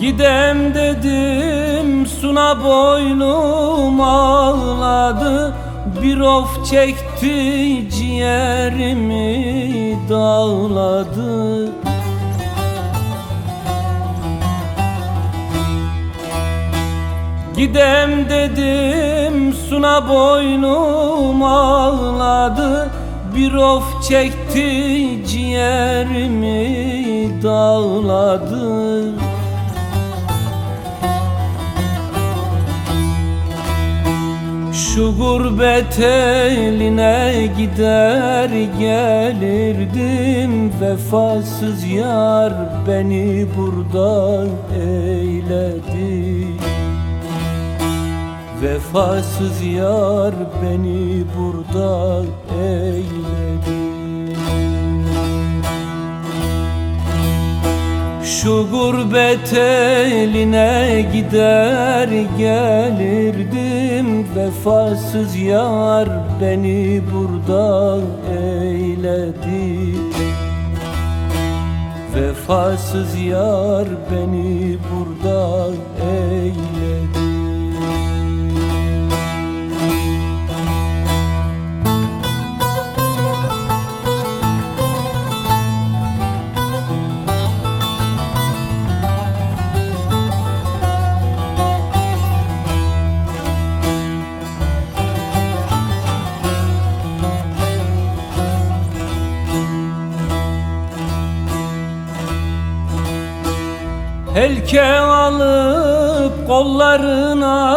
Gidem dedim suna boynum ağladı. Bir of çekti ciğerimi dağladı. Gidem dedim suna boynum ağladı. Bir of çekti ciğerimi dağladı Şu gurbet eline gider gelirdim. Vefasız yar beni burada eyledi. Vefasız yar beni burada eyledi Şu gurbet eline gider gelirdim. Vefasız yar beni burada eyledi. Vefasız yar beni burada eyledi Helke alıp kollarına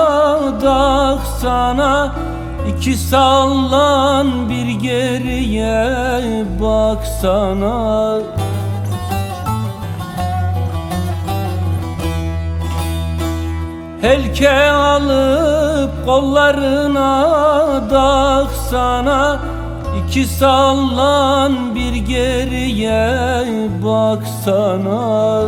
daksana iki sallan bir geriye baksana. Helke alıp kollarına daksana iki sallan bir geriye baksana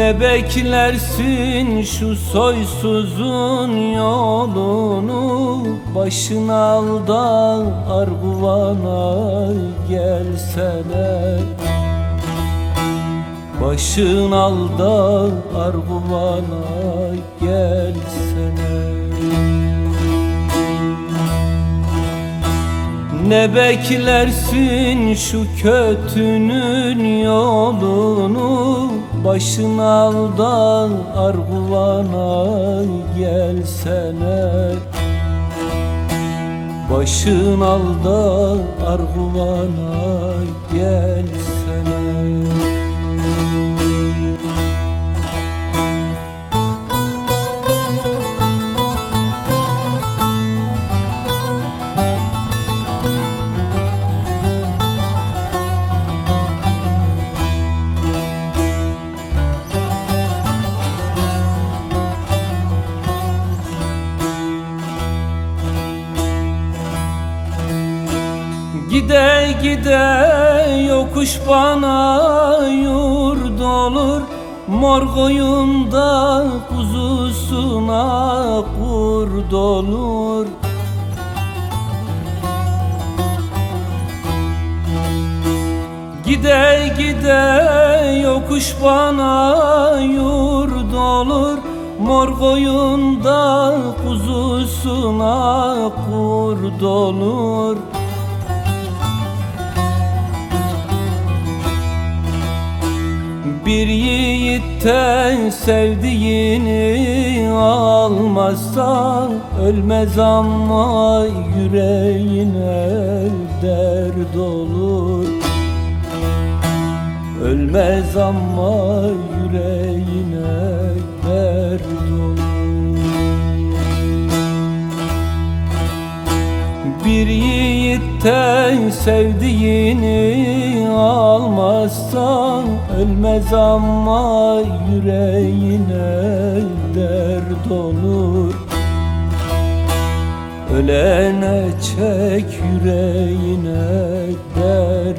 Ne beklersin şu soysuzun yolunu? Başın al da Arguvan'a gelsene Başın al da Arguvan'a gelsene Ne beklersin şu kötünün yolunu? Başın al da Arguvan'a gelsene Başın al da Arguvan'a gelsene Gide gide yokuş bana yurt olur Mor koyunda kuzusuna kurd olur Gide gide yokuş bana yurt olur Mor koyunda kuzusuna kurd olur Bir yiğitten sevdiğini almazsa Ölmez ama yüreğine dert olur. Ölmez ama yüreğine dert olur. Bir yiğitten sevdiğini almazsan Ölmez ama yüreğine dert olur. Ölene çek yüreğine dert